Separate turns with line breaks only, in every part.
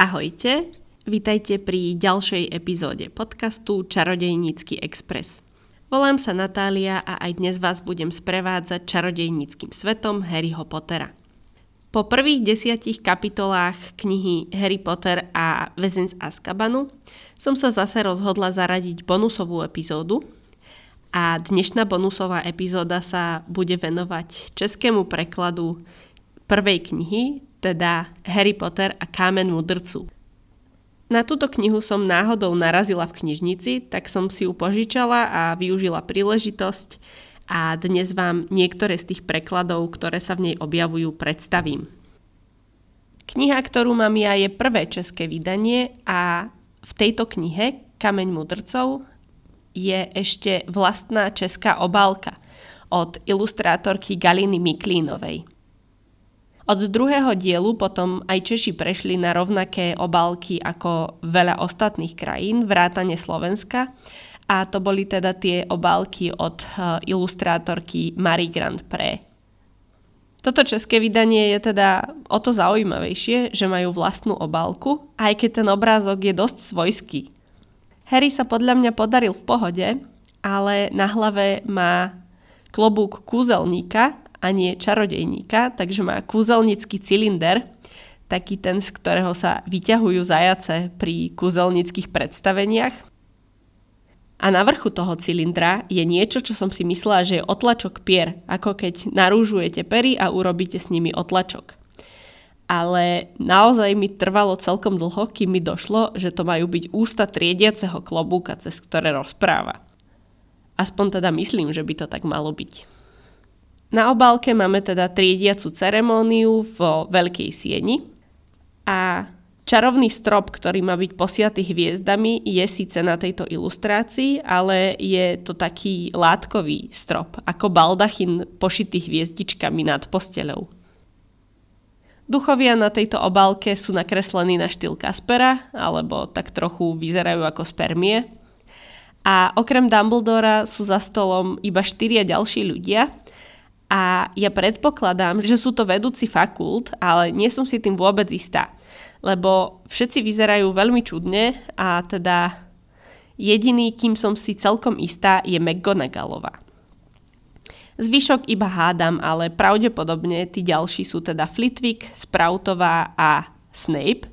Ahojte, vítajte pri ďalšej epizóde podcastu Čarodejnícky Express. Volám sa Natália a aj dnes vás budem sprevádzať čarodejníckým svetom Harryho Pottera. Po prvých desiatich kapitolách knihy Harry Potter a väzen z Azkabanu som sa zase rozhodla zaradiť bonusovú epizódu a dnešná bonusová epizóda sa bude venovať českému prekladu prvej knihy, teda Harry Potter a Kámen mudrcu. Na túto knihu som náhodou narazila v knižnici, tak som si ju požičala a využila príležitosť a dnes vám niektoré z tých prekladov, ktoré sa v nej objavujú, predstavím. Kniha, ktorú mám ja, je prvé české vydanie a v tejto knihe Kameň mudrcov je ešte vlastná česká obálka od ilustrátorky Galiny Miklínovej. Od druhého dielu potom aj Češi prešli na rovnaké obálky ako veľa ostatných krajín, vrátane Slovenska. A to boli teda tie obálky od eh, ilustrátorky Marie Grand Pré. Toto české vydanie je teda o to zaujímavejšie, že majú vlastnú obálku, aj keď ten obrázok je dosť svojský. Harry sa podľa mňa podaril v pohode, ale na hlave má klobúk kúzelníka a nie čarodejníka, takže má kúzelnický cylinder, taký ten, z ktorého sa vyťahujú zajace pri kúzelnických predstaveniach. A na vrchu toho cylindra je niečo, čo som si myslela, že je otlačok pier, ako keď narúžujete pery a urobíte s nimi otlačok. Ale naozaj mi trvalo celkom dlho, kým mi došlo, že to majú byť ústa triediaceho klobúka, cez ktoré rozpráva. Aspoň teda myslím, že by to tak malo byť. Na obálke máme teda triediacu ceremóniu vo Veľkej sieni a čarovný strop, ktorý má byť posiatý hviezdami, je síce na tejto ilustrácii, ale je to taký látkový strop, ako baldachin pošitý hviezdičkami nad posteľou. Duchovia na tejto obálke sú nakreslení na štýl Kaspera, alebo tak trochu vyzerajú ako spermie. A okrem Dumbledora sú za stolom iba štyria ďalší ľudia, a ja predpokladám, že sú to vedúci fakult, ale nie som si tým vôbec istá. Lebo všetci vyzerajú veľmi čudne a teda jediný, kým som si celkom istá, je McGonagallová. Zvyšok iba hádam, ale pravdepodobne tí ďalší sú teda Flitwick, Sproutová a Snape.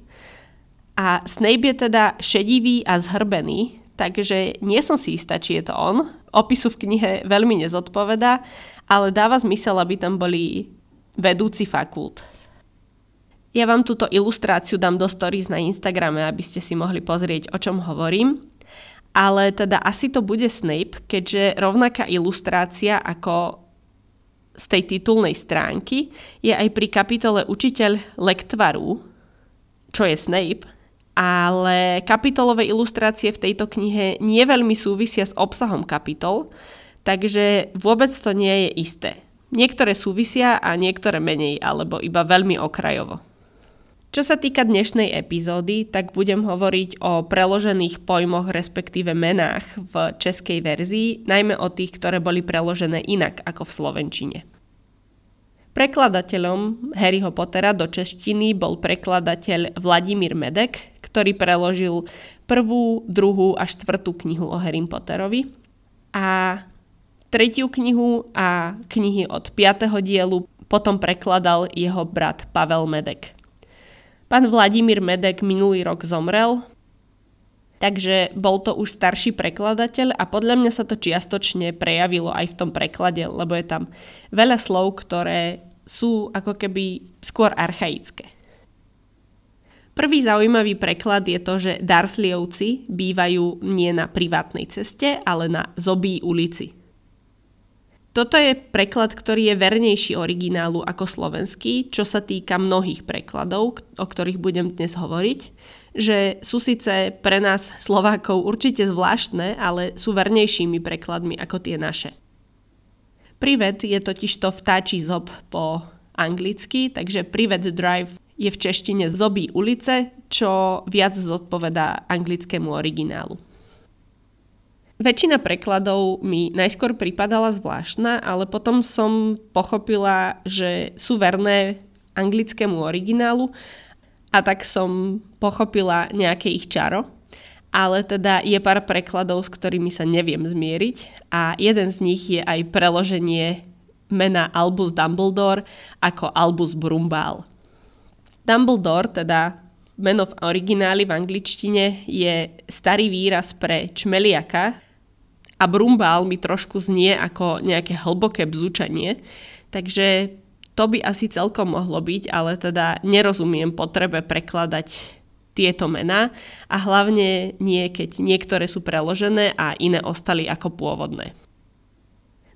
A Snape je teda šedivý a zhrbený, takže nie som si istá, či je to on. Opisu v knihe veľmi nezodpovedá, ale dáva zmysel, aby tam boli vedúci fakult. Ja vám túto ilustráciu dám do stories na Instagrame, aby ste si mohli pozrieť, o čom hovorím. Ale teda asi to bude Snape, keďže rovnaká ilustrácia ako z tej titulnej stránky je aj pri kapitole Učiteľ lektvaru, čo je Snape, ale kapitolové ilustrácie v tejto knihe nie veľmi súvisia s obsahom kapitol, takže vôbec to nie je isté. Niektoré súvisia a niektoré menej, alebo iba veľmi okrajovo. Čo sa týka dnešnej epizódy, tak budem hovoriť o preložených pojmoch, respektíve menách v českej verzii, najmä o tých, ktoré boli preložené inak ako v slovenčine. Prekladateľom Harryho Pottera do češtiny bol prekladateľ Vladimír Medek, ktorý preložil prvú, druhú a štvrtú knihu o Harry Potterovi a tretiu knihu a knihy od piatého dielu potom prekladal jeho brat Pavel Medek. Pán Vladimír Medek minulý rok zomrel, takže bol to už starší prekladateľ a podľa mňa sa to čiastočne prejavilo aj v tom preklade, lebo je tam veľa slov, ktoré sú ako keby skôr archaické. Prvý zaujímavý preklad je to, že Darsleyovci bývajú nie na privátnej ceste, ale na Zobí ulici. Toto je preklad, ktorý je vernejší originálu ako slovenský, čo sa týka mnohých prekladov, o ktorých budem dnes hovoriť, že sú síce pre nás Slovákov určite zvláštne, ale sú vernejšími prekladmi ako tie naše. Privet je totiž to vtáčí zob po anglicky, takže Privet Drive je v češtine Zobí ulice, čo viac zodpovedá anglickému originálu. Väčšina prekladov mi najskôr pripadala zvláštna, ale potom som pochopila, že sú verné anglickému originálu a tak som pochopila nejaké ich čaro. Ale teda je pár prekladov, s ktorými sa neviem zmieriť a jeden z nich je aj preloženie mena Albus Dumbledore ako Albus Brumbal. Dumbledore, teda meno v origináli v angličtine, je starý výraz pre čmeliaka a Brumbal mi trošku znie ako nejaké hlboké bzučanie, takže to by asi celkom mohlo byť, ale teda nerozumiem potrebe prekladať tieto mená a hlavne nie, keď niektoré sú preložené a iné ostali ako pôvodné.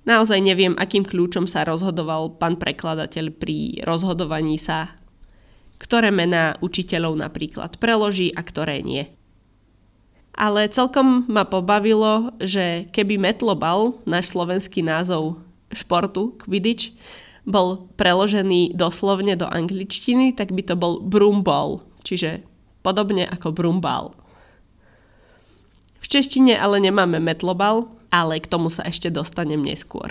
Naozaj neviem, akým kľúčom sa rozhodoval pán prekladateľ pri rozhodovaní sa, ktoré mená učiteľov napríklad preloží a ktoré nie. Ale celkom ma pobavilo, že keby Metlobal, náš slovenský názov športu, Quidditch, bol preložený doslovne do angličtiny, tak by to bol broomball, čiže podobne ako broomball. V češtine ale nemáme metlobal, ale k tomu sa ešte dostanem neskôr.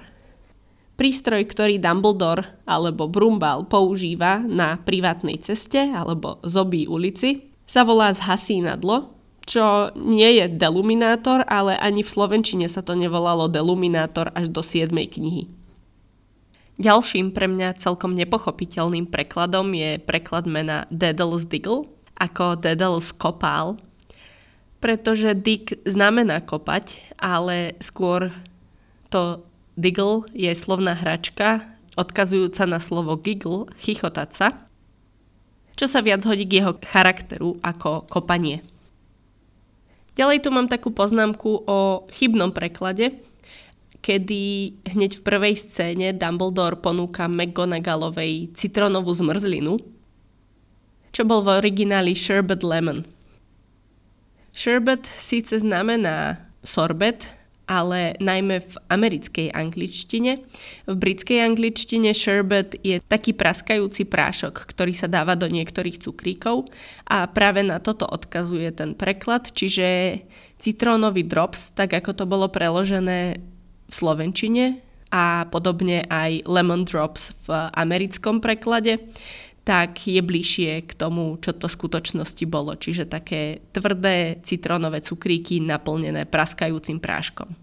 Prístroj, ktorý Dumbledore alebo Brumbal používa na privátnej ceste alebo zobí ulici, sa volá zhasínadlo, čo nie je deluminátor, ale ani v Slovenčine sa to nevolalo deluminátor až do 7. knihy. Ďalším pre mňa celkom nepochopiteľným prekladom je preklad mena Daedalus Diggle ako Daedalus Kopál, pretože dig znamená kopať, ale skôr to diggle je slovná hračka odkazujúca na slovo giggle, chichotať sa, čo sa viac hodí k jeho charakteru ako kopanie. Ďalej tu mám takú poznámku o chybnom preklade, kedy hneď v prvej scéne Dumbledore ponúka McGonagallovej citronovú zmrzlinu, čo bol v origináli sherbet lemon. Sherbet síce znamená sorbet, ale najmä v americkej angličtine. V britskej angličtine sherbet je taký praskajúci prášok, ktorý sa dáva do niektorých cukríkov a práve na toto odkazuje ten preklad, čiže citrónový drops, tak ako to bolo preložené v slovenčine a podobne aj lemon drops v americkom preklade, tak je bližšie k tomu, čo to v skutočnosti bolo. Čiže také tvrdé citrónové cukríky naplnené praskajúcim práškom.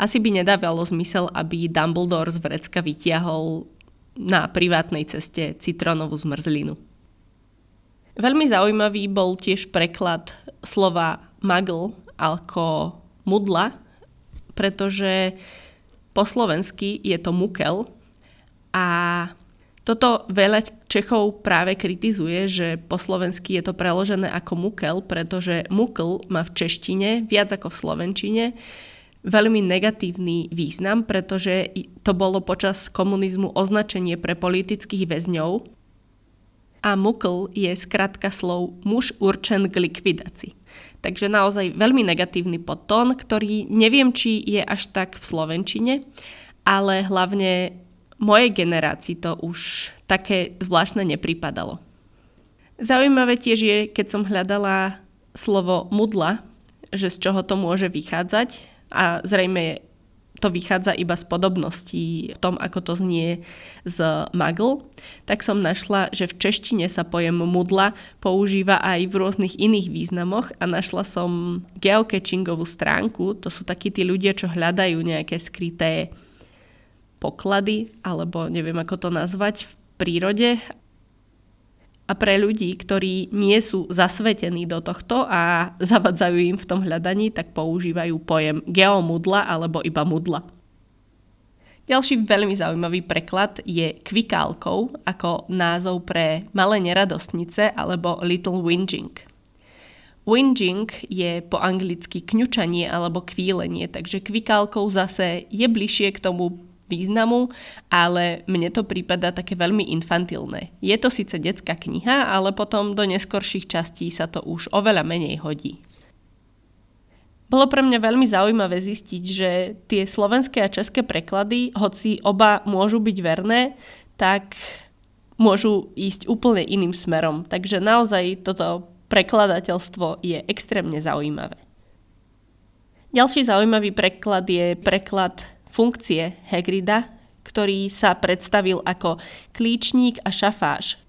Asi by nedávalo zmysel, aby Dumbledore z vrecka vytiahol na privátnej ceste citrónovú zmrzlinu. Veľmi zaujímavý bol tiež preklad slova muggle ako mudla, pretože po slovensky je to mukel a toto veľa Čechov práve kritizuje, že po slovensky je to preložené ako mukel, pretože mukl má v češtine viac ako v slovenčine veľmi negatívny význam, pretože to bolo počas komunizmu označenie pre politických väzňov a mukl je skratka slov muž určen k likvidácii. Takže naozaj veľmi negatívny podtón, ktorý neviem, či je až tak v slovenčine, ale hlavne mojej generácii to už také zvláštne nepripadalo. Zaujímavé tiež je, keď som hľadala slovo mudla, že z čoho to môže vychádzať a zrejme to vychádza iba z podobností v tom, ako to znie z magl, tak som našla, že v češtine sa pojem mudla používa aj v rôznych iných významoch a našla som geocachingovú stránku, to sú takí tí ľudia, čo hľadajú nejaké skryté poklady, alebo neviem ako to nazvať, v prírode a pre ľudí, ktorí nie sú zasvetení do tohto a zavadzajú im v tom hľadaní, tak používajú pojem geomudla alebo iba mudla. Ďalší veľmi zaujímavý preklad je kvikálkou ako názov pre malé neradostnice alebo little whinging. Whinging je po anglicky kňučanie alebo kvílenie, takže kvikálkou zase je bližšie k tomu významu, ale mne to prípada také veľmi infantilné. Je to síce detská kniha, ale potom do neskorších častí sa to už oveľa menej hodí. Bolo pre mňa veľmi zaujímavé zistiť, že tie slovenské a české preklady, hoci oba môžu byť verné, tak môžu ísť úplne iným smerom. Takže naozaj toto prekladateľstvo je extrémne zaujímavé. Ďalší zaujímavý preklad je preklad funkcie Hagrida, ktorý sa predstavil ako klíčník a šafáž.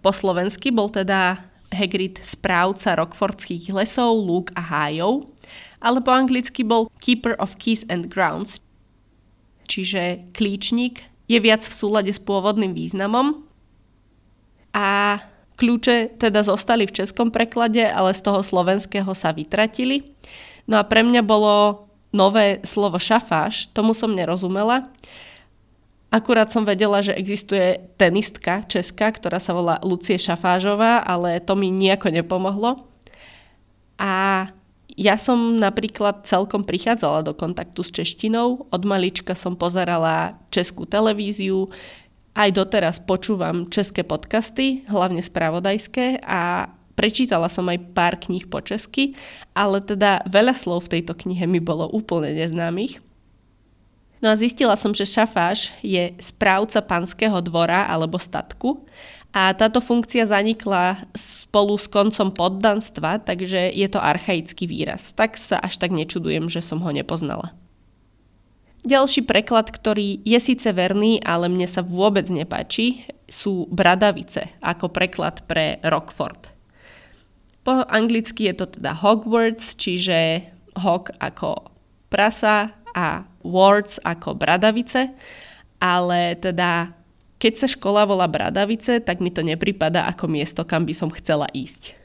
Po slovensky bol teda Hagrid správca Rockfordských lesov, lúk a hájov, ale po anglicky bol Keeper of Keys and Grounds, čiže klíčnik, je viac v súlade s pôvodným významom a kľúče teda zostali v českom preklade, ale z toho slovenského sa vytratili. No a pre mňa bolo nové slovo šafáž, tomu som nerozumela. Akurát som vedela, že existuje tenistka česká, ktorá sa volá Lucie Šafážová, ale to mi nejako nepomohlo. A ja som napríklad celkom prichádzala do kontaktu s češtinou. Od malička som pozerala českú televíziu, aj doteraz počúvam české podcasty, hlavne spravodajské a prečítala som aj pár kníh po česky, ale teda veľa slov v tejto knihe mi bolo úplne neznámych. No a zistila som, že šafáš je správca panského dvora alebo statku a táto funkcia zanikla spolu s koncom poddanstva, takže je to archaický výraz. Tak sa až tak nečudujem, že som ho nepoznala. Ďalší preklad, ktorý je síce verný, ale mne sa vôbec nepáči, sú bradavice ako preklad pre Rockford. Po anglicky je to teda Hogwarts, čiže hog ako prasa a wards ako bradavice, ale teda keď sa škola volá Bradavice, tak mi to nepripada ako miesto, kam by som chcela ísť.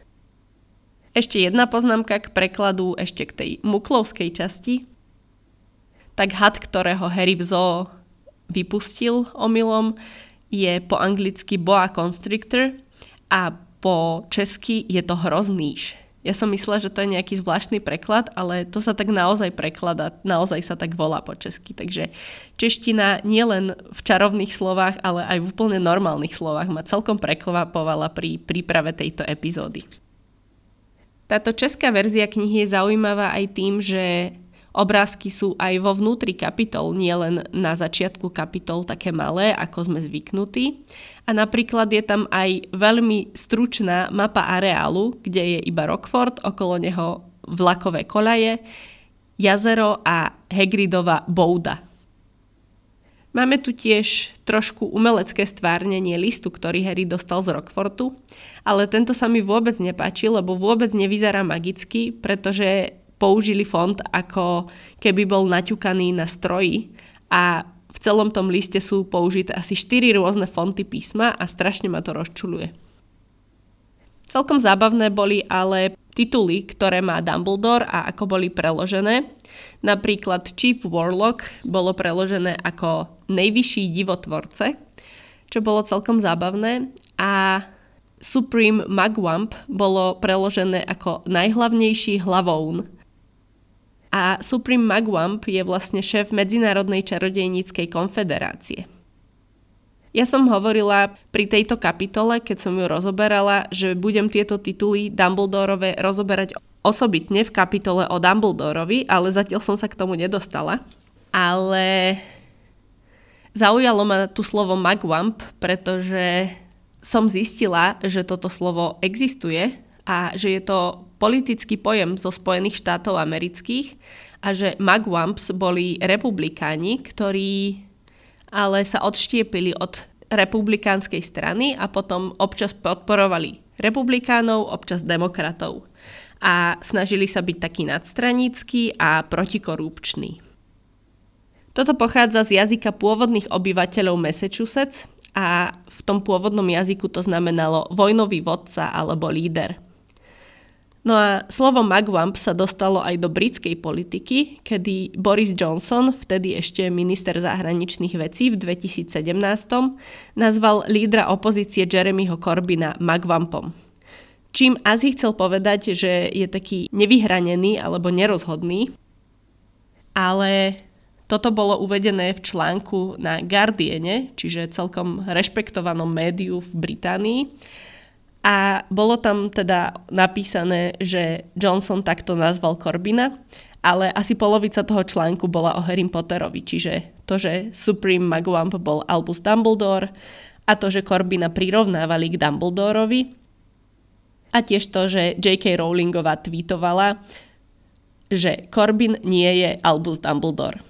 Ešte jedna poznámka k prekladu ešte k tej muklovskej časti. Tak had, ktorého Harry v zoo vypustil omylom, je po anglicky boa constrictor a po česky je to hrozníš. Ja som myslela, že to je nejaký zvláštny preklad, ale to sa tak naozaj prekladá, naozaj sa tak volá po česky. Takže čeština nie len v čarovných slovách, ale aj v úplne normálnych slovách ma celkom prekvapovala pri príprave tejto epizódy. Táto česká verzia knihy je zaujímavá aj tým, že Obrázky sú aj vo vnútri kapitol, nielen na začiatku kapitol také malé, ako sme zvyknutí. A napríklad je tam aj veľmi stručná mapa areálu, kde je iba Rockford, okolo neho vlakové kolaje, jazero a Hagridova bouda. Máme tu tiež trošku umelecké stvárnenie listu, ktorý Harry dostal z Rockfortu, ale tento sa mi vôbec nepáči, lebo vôbec nevyzerá magicky, pretože použili font ako keby bol naťukaný na stroji a v celom tom liste sú použité asi 4 rôzne fonty písma a strašne ma to rozčuluje. Celkom zábavné boli ale tituly, ktoré má Dumbledore a ako boli preložené. Napríklad Chief Warlock bolo preložené ako nejvyšší divotvorce, čo bolo celkom zábavné a Supreme Magwamp bolo preložené ako najhlavnejší hlavoun, a Supreme Magwamp je vlastne šéf Medzinárodnej čarodejníckej konfederácie. Ja som hovorila pri tejto kapitole, keď som ju rozoberala, že budem tieto tituly Dumbledorove rozoberať osobitne v kapitole o Dumbledorovi, ale zatiaľ som sa k tomu nedostala. Ale zaujalo ma tu slovo Magwamp, pretože som zistila, že toto slovo existuje a že je to politický pojem zo Spojených štátov amerických a že Magwamps boli republikáni, ktorí ale sa odštiepili od republikánskej strany a potom občas podporovali republikánov, občas demokratov a snažili sa byť taký nadstranícky a protikorupčný. Toto pochádza z jazyka pôvodných obyvateľov Massachusetts a v tom pôvodnom jazyku to znamenalo vojnový vodca alebo líder. No a slovo Magwamp sa dostalo aj do britskej politiky, kedy Boris Johnson, vtedy ešte minister zahraničných vecí v 2017, nazval lídra opozície Jeremyho Corbina Magwampom. Čím asi chcel povedať, že je taký nevyhranený alebo nerozhodný, ale toto bolo uvedené v článku na Guardiane, čiže celkom rešpektovanom médiu v Británii a bolo tam teda napísané, že Johnson takto nazval Corbina, ale asi polovica toho článku bola o Harry Potterovi, čiže to, že Supreme Magwamp bol Albus Dumbledore a to, že Corbina prirovnávali k Dumbledorovi a tiež to, že J.K. Rowlingová tweetovala, že Corbin nie je Albus Dumbledore.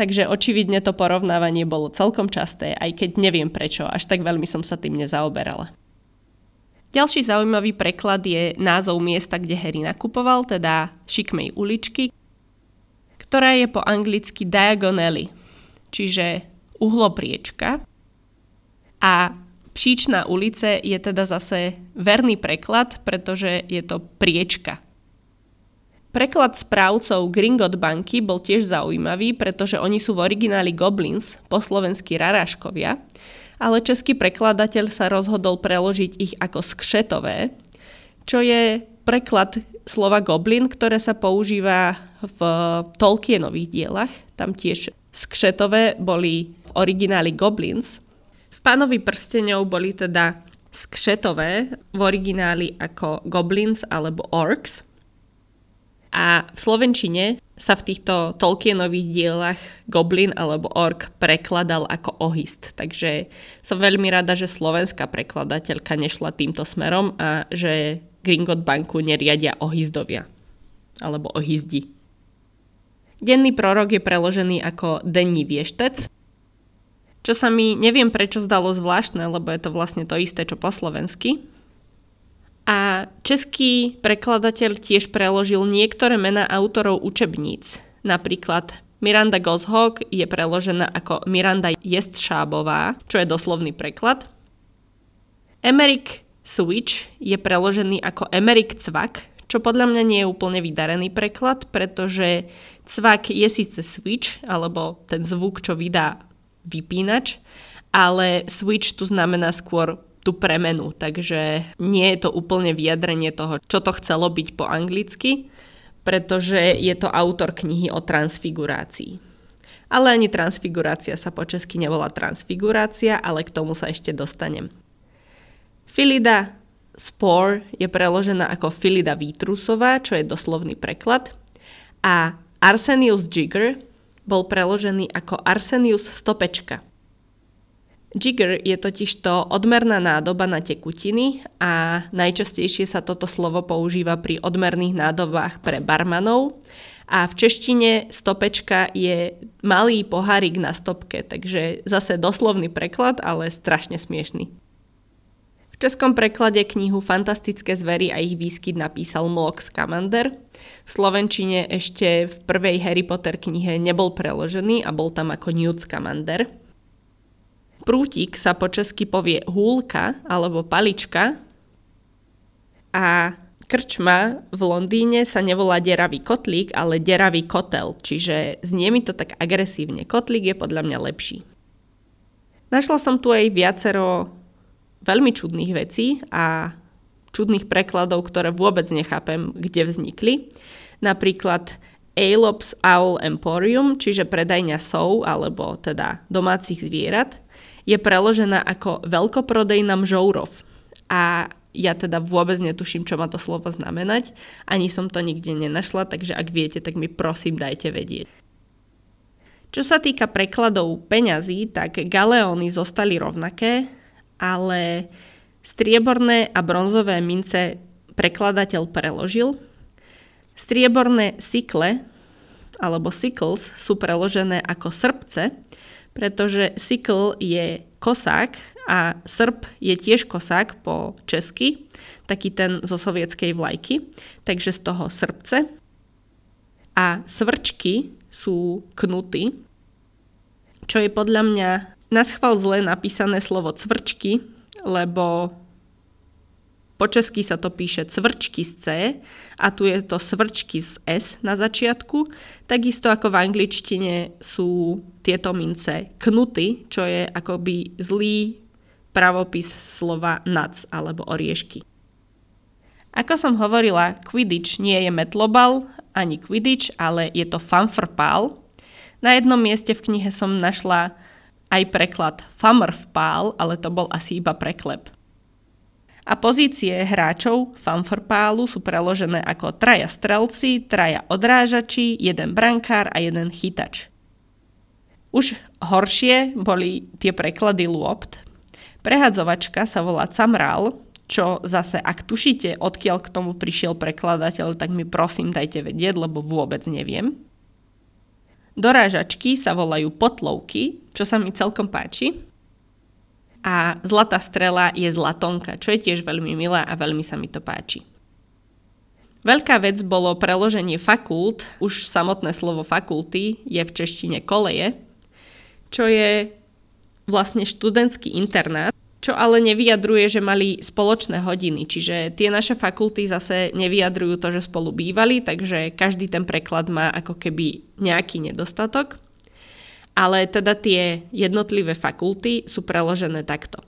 Takže očividne to porovnávanie bolo celkom časté, aj keď neviem prečo, až tak veľmi som sa tým nezaoberala. Ďalší zaujímavý preklad je názov miesta, kde Harry nakupoval, teda šikmej uličky, ktorá je po anglicky diagonally, čiže uhlopriečka. A Pšíčna ulice je teda zase verný preklad, pretože je to priečka. Preklad správcov Gringot banky bol tiež zaujímavý, pretože oni sú v origináli Goblins, po slovensky raráškovia, ale český prekladateľ sa rozhodol preložiť ich ako skšetové, čo je preklad slova goblin, ktoré sa používa v Tolkienových dielach. Tam tiež skšetové boli v origináli goblins. V pánovi prstenov boli teda skšetové v origináli ako goblins alebo orcs. A v slovenčine sa v týchto Tolkienových dielach goblin alebo ork prekladal ako ohist. Takže som veľmi rada, že slovenská prekladateľka nešla týmto smerom a že Gringot banku neriadia ohizdovia alebo ohizdi. Denný prorok je preložený ako denní vieštec, čo sa mi neviem prečo zdalo zvláštne, lebo je to vlastne to isté, čo po slovensky. A český prekladateľ tiež preložil niektoré mená autorov učebníc. Napríklad Miranda Goshawk je preložená ako Miranda Jestšábová, čo je doslovný preklad. Emerick Switch je preložený ako Emerick Cvak, čo podľa mňa nie je úplne vydarený preklad, pretože cvak je síce switch, alebo ten zvuk, čo vydá vypínač, ale switch tu znamená skôr tú premenu, takže nie je to úplne vyjadrenie toho, čo to chcelo byť po anglicky, pretože je to autor knihy o transfigurácii. Ale ani transfigurácia sa po česky nevolá transfigurácia, ale k tomu sa ešte dostanem. Filida spore je preložená ako Filida výtrusová, čo je doslovný preklad. A Arsenius Jigger bol preložený ako Arsenius stopečka. Jigger je totižto odmerná nádoba na tekutiny a najčastejšie sa toto slovo používa pri odmerných nádobách pre barmanov a v češtine stopečka je malý pohárik na stopke, takže zase doslovný preklad, ale strašne smiešný. V českom preklade knihu Fantastické zvery a ich výskyt napísal Mlok Scamander. V slovenčine ešte v prvej Harry Potter knihe nebol preložený a bol tam ako Newt Scamander. Prútik sa po česky povie húlka alebo palička a krčma v Londýne sa nevolá deravý kotlík, ale deravý kotel, čiže znie mi to tak agresívne. Kotlík je podľa mňa lepší. Našla som tu aj viacero veľmi čudných vecí a čudných prekladov, ktoré vôbec nechápem, kde vznikli. Napríklad Aelops Owl Emporium, čiže predajňa sov, alebo teda domácich zvierat, je preložená ako veľkoprodejná mžourov. A ja teda vôbec netuším, čo má to slovo znamenať. Ani som to nikde nenašla, takže ak viete, tak mi prosím dajte vedieť. Čo sa týka prekladov peňazí, tak galeóny zostali rovnaké, ale strieborné a bronzové mince prekladateľ preložil. Strieborné sikle alebo sickles sú preložené ako srpce, pretože sickle je kosák a srp je tiež kosák po česky, taký ten zo sovietskej vlajky, takže z toho srpce. A svrčky sú knuty, čo je podľa mňa na schvál zle napísané slovo cvrčky, lebo po česky sa to píše cvrčky z C a tu je to svrčky z S na začiatku. Takisto ako v angličtine sú tieto mince knuty, čo je akoby zlý pravopis slova nuts alebo oriešky. Ako som hovorila, Quidditch nie je metlobal ani Quidditch, ale je to fanfrpál. Na jednom mieste v knihe som našla aj preklad famrfpál, ale to bol asi iba preklep a pozície hráčov fanfrpálu sú preložené ako traja strelci, traja odrážači, jeden brankár a jeden chytač. Už horšie boli tie preklady lôpt. Prehadzovačka sa volá camral, čo zase ak tušíte, odkiaľ k tomu prišiel prekladateľ, tak mi prosím dajte vedieť, lebo vôbec neviem. Dorážačky sa volajú potlovky, čo sa mi celkom páči. A zlatá strela je zlatonka, čo je tiež veľmi milé a veľmi sa mi to páči. Veľká vec bolo preloženie fakult, už samotné slovo fakulty je v češtine koleje, čo je vlastne študentský internát, čo ale nevyjadruje, že mali spoločné hodiny, čiže tie naše fakulty zase nevyjadrujú to, že spolu bývali, takže každý ten preklad má ako keby nejaký nedostatok. Ale teda tie jednotlivé fakulty sú preložené takto.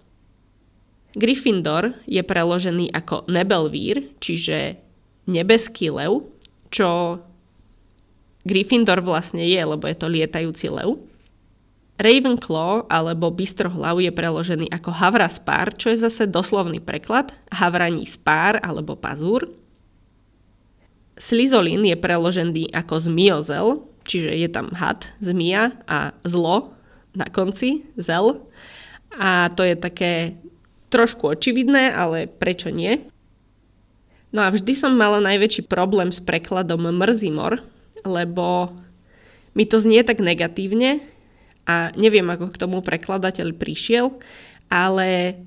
Gryffindor je preložený ako Nebelvír, čiže nebeský lev, čo Gryffindor vlastne je, lebo je to lietajúci lev. Ravenclaw alebo Bystrohlav je preložený ako Havraspár, čo je zase doslovný preklad, havraní spár alebo pazúr. Slizolin je preložený ako zmiozel, čiže je tam had, zmia a zlo na konci, zel. A to je také trošku očividné, ale prečo nie? No a vždy som mala najväčší problém s prekladom mrzimor, lebo mi to znie tak negatívne a neviem, ako k tomu prekladateľ prišiel, ale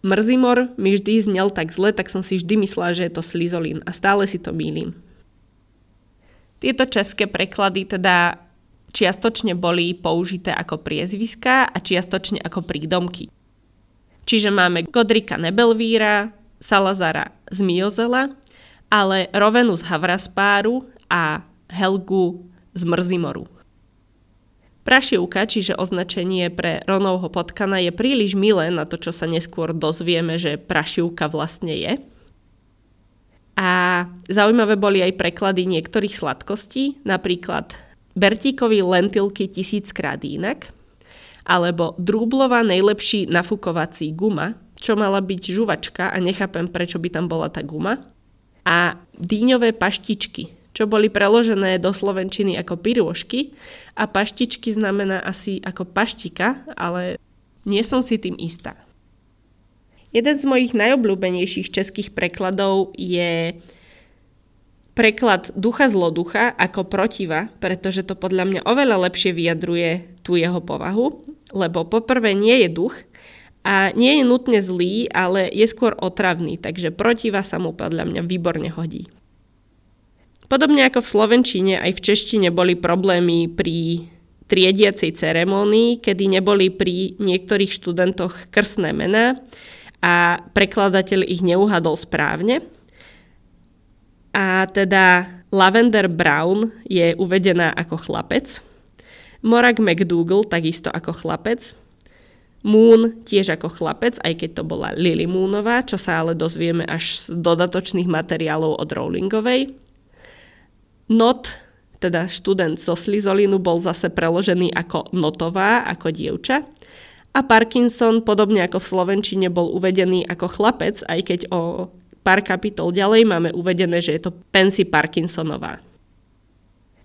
mrzimor mi vždy znel tak zle, tak som si vždy myslela, že je to slizolín a stále si to mýlim. Tieto české preklady teda čiastočne boli použité ako priezviska a čiastočne ako prídomky. Čiže máme Godrika Nebelvíra, Salazara z Miozela, ale Rovenu z Havraspáru a Helgu z Mrzimoru. Prašivka, čiže označenie pre Ronovho potkana, je príliš milé na to, čo sa neskôr dozvieme, že prašivka vlastne je. A zaujímavé boli aj preklady niektorých sladkostí, napríklad Bertíkovi lentilky tisíckrát inak, alebo Drúblova najlepší nafukovací guma, čo mala byť žuvačka a nechápem, prečo by tam bola tá guma. A dýňové paštičky, čo boli preložené do slovenčiny ako pirôžky a paštičky znamená asi ako paštika, ale nie som si tým istá. Jeden z mojich najobľúbenejších českých prekladov je preklad ducha zloducha ako protiva, pretože to podľa mňa oveľa lepšie vyjadruje tú jeho povahu, lebo poprvé nie je duch, a nie je nutne zlý, ale je skôr otravný, takže protiva sa mu podľa mňa výborne hodí. Podobne ako v Slovenčine, aj v češtine boli problémy pri triediacej ceremónii, kedy neboli pri niektorých študentoch krstné mená a prekladateľ ich neuhadol správne. A teda Lavender Brown je uvedená ako chlapec, Morak McDougall takisto ako chlapec, Moon tiež ako chlapec, aj keď to bola Lily Moonová, čo sa ale dozvieme až z dodatočných materiálov od Rowlingovej. Not, teda študent zo Slizolinu, bol zase preložený ako Notová, ako dievča. A Parkinson, podobne ako v Slovenčine, bol uvedený ako chlapec, aj keď o pár kapitol ďalej máme uvedené, že je to Pensy Parkinsonová.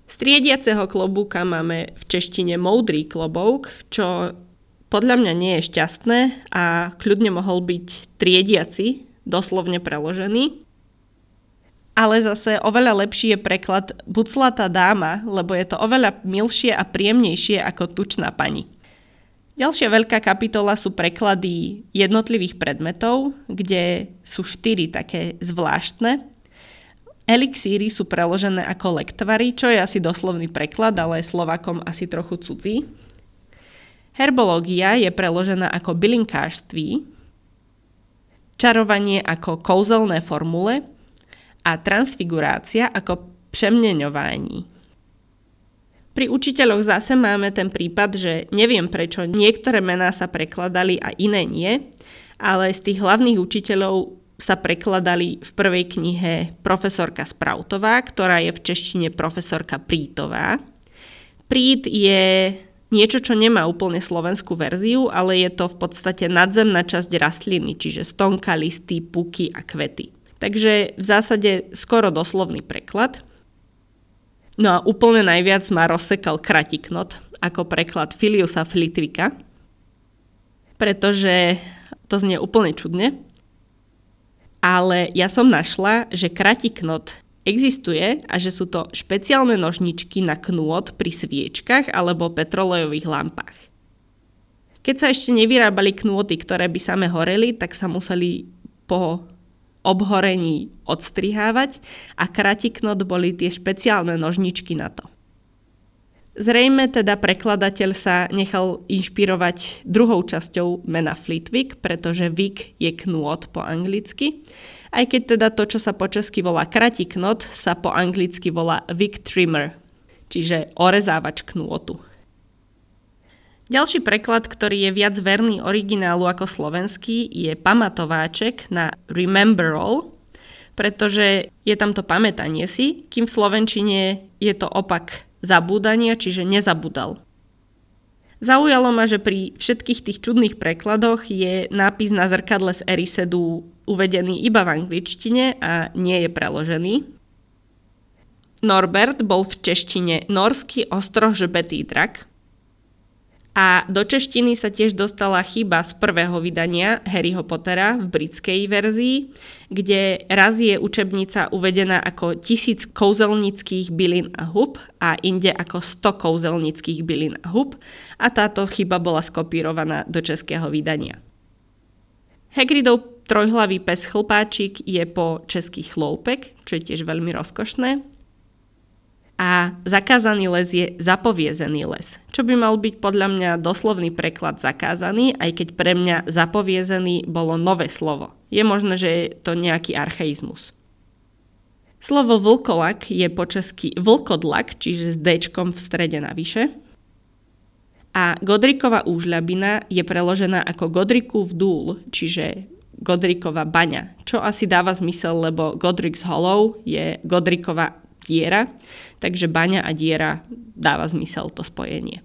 Z triediaceho klobúka máme v češtine moudrý klobouk, čo podľa mňa nie je šťastné a kľudne mohol byť triediaci, doslovne preložený. Ale zase oveľa lepší je preklad buclatá dáma, lebo je to oveľa milšie a príjemnejšie ako tučná pani. Ďalšia veľká kapitola sú preklady jednotlivých predmetov, kde sú štyri také zvláštne. Elixíry sú preložené ako lektvary, čo je asi doslovný preklad, ale Slovakom asi trochu cudzí. Herbológia je preložená ako bylinkárství, čarovanie ako kouzelné formule a transfigurácia ako přeměňování. Pri učiteľoch zase máme ten prípad, že neviem prečo niektoré mená sa prekladali a iné nie, ale z tých hlavných učiteľov sa prekladali v prvej knihe profesorka Sprautová, ktorá je v češtine profesorka Prítová. Prít je niečo, čo nemá úplne slovenskú verziu, ale je to v podstate nadzemná časť rastliny, čiže stonka, listy, puky a kvety. Takže v zásade skoro doslovný preklad. No a úplne najviac ma rozsekal kratiknot ako preklad Filiusa Flitvika, pretože to znie úplne čudne, ale ja som našla, že kratiknot Existuje a že sú to špeciálne nožničky na knôt pri sviečkach alebo petrolejových lampách. Keď sa ešte nevyrábali knôty, ktoré by same horeli, tak sa museli po obhorení odstrihávať a kratiknot boli tie špeciálne nožničky na to. Zrejme teda prekladateľ sa nechal inšpirovať druhou časťou mena Flitwick, pretože Wick je knôt po anglicky, aj keď teda to, čo sa po česky volá kratiknot, sa po anglicky volá Wick Trimmer, čiže orezávač knôtu. Ďalší preklad, ktorý je viac verný originálu ako slovenský, je pamatováček na remember all, pretože je tam to pamätanie si, kým v slovenčine je to opak zabúdania, čiže nezabudal. Zaujalo ma, že pri všetkých tých čudných prekladoch je nápis na zrkadle z Erisedu uvedený iba v angličtine a nie je preložený. Norbert bol v češtine norský ostrožbetý drak, a do češtiny sa tiež dostala chyba z prvého vydania Harryho Pottera v britskej verzii, kde raz je učebnica uvedená ako tisíc kouzelnických bylin a hub a inde ako 100 kouzelnických bylin a hub a táto chyba bola skopírovaná do českého vydania. Hagridov trojhlavý pes chlpáčik je po český chloupek, čo je tiež veľmi rozkošné a zakázaný les je zapoviezený les, čo by mal byť podľa mňa doslovný preklad zakázaný, aj keď pre mňa zapoviezený bolo nové slovo. Je možné, že je to nejaký archaizmus. Slovo vlkolak je po česky vlkodlak, čiže s d v strede navyše. A Godriková úžľabina je preložená ako Godrikov dúl, čiže Godriková baňa, čo asi dáva zmysel, lebo Godric's Hollow je Godriková diera, takže baňa a diera dáva zmysel to spojenie.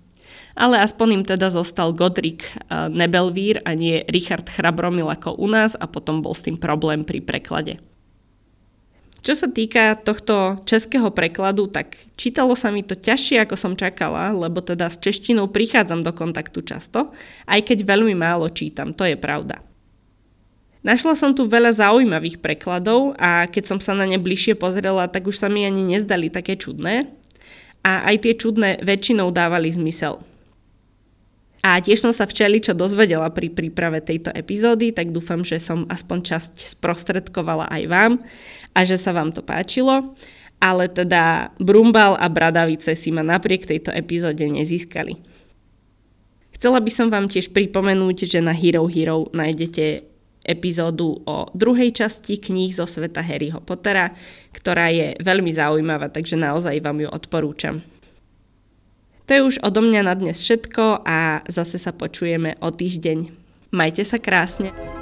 Ale aspoň im teda zostal Godrik eh, Nebelvír a nie Richard Chrabromil ako u nás a potom bol s tým problém pri preklade. Čo sa týka tohto českého prekladu, tak čítalo sa mi to ťažšie, ako som čakala, lebo teda s češtinou prichádzam do kontaktu často, aj keď veľmi málo čítam, to je pravda. Našla som tu veľa zaujímavých prekladov a keď som sa na ne bližšie pozrela, tak už sa mi ani nezdali také čudné. A aj tie čudné väčšinou dávali zmysel. A tiež som sa včeli, čo dozvedela pri príprave tejto epizódy, tak dúfam, že som aspoň časť sprostredkovala aj vám a že sa vám to páčilo. Ale teda Brumbal a Bradavice si ma napriek tejto epizóde nezískali. Chcela by som vám tiež pripomenúť, že na Hero Hero nájdete epizódu o druhej časti kníh zo sveta Harryho Pottera, ktorá je veľmi zaujímavá, takže naozaj vám ju odporúčam. To je už odo mňa na dnes všetko a zase sa počujeme o týždeň. Majte sa krásne.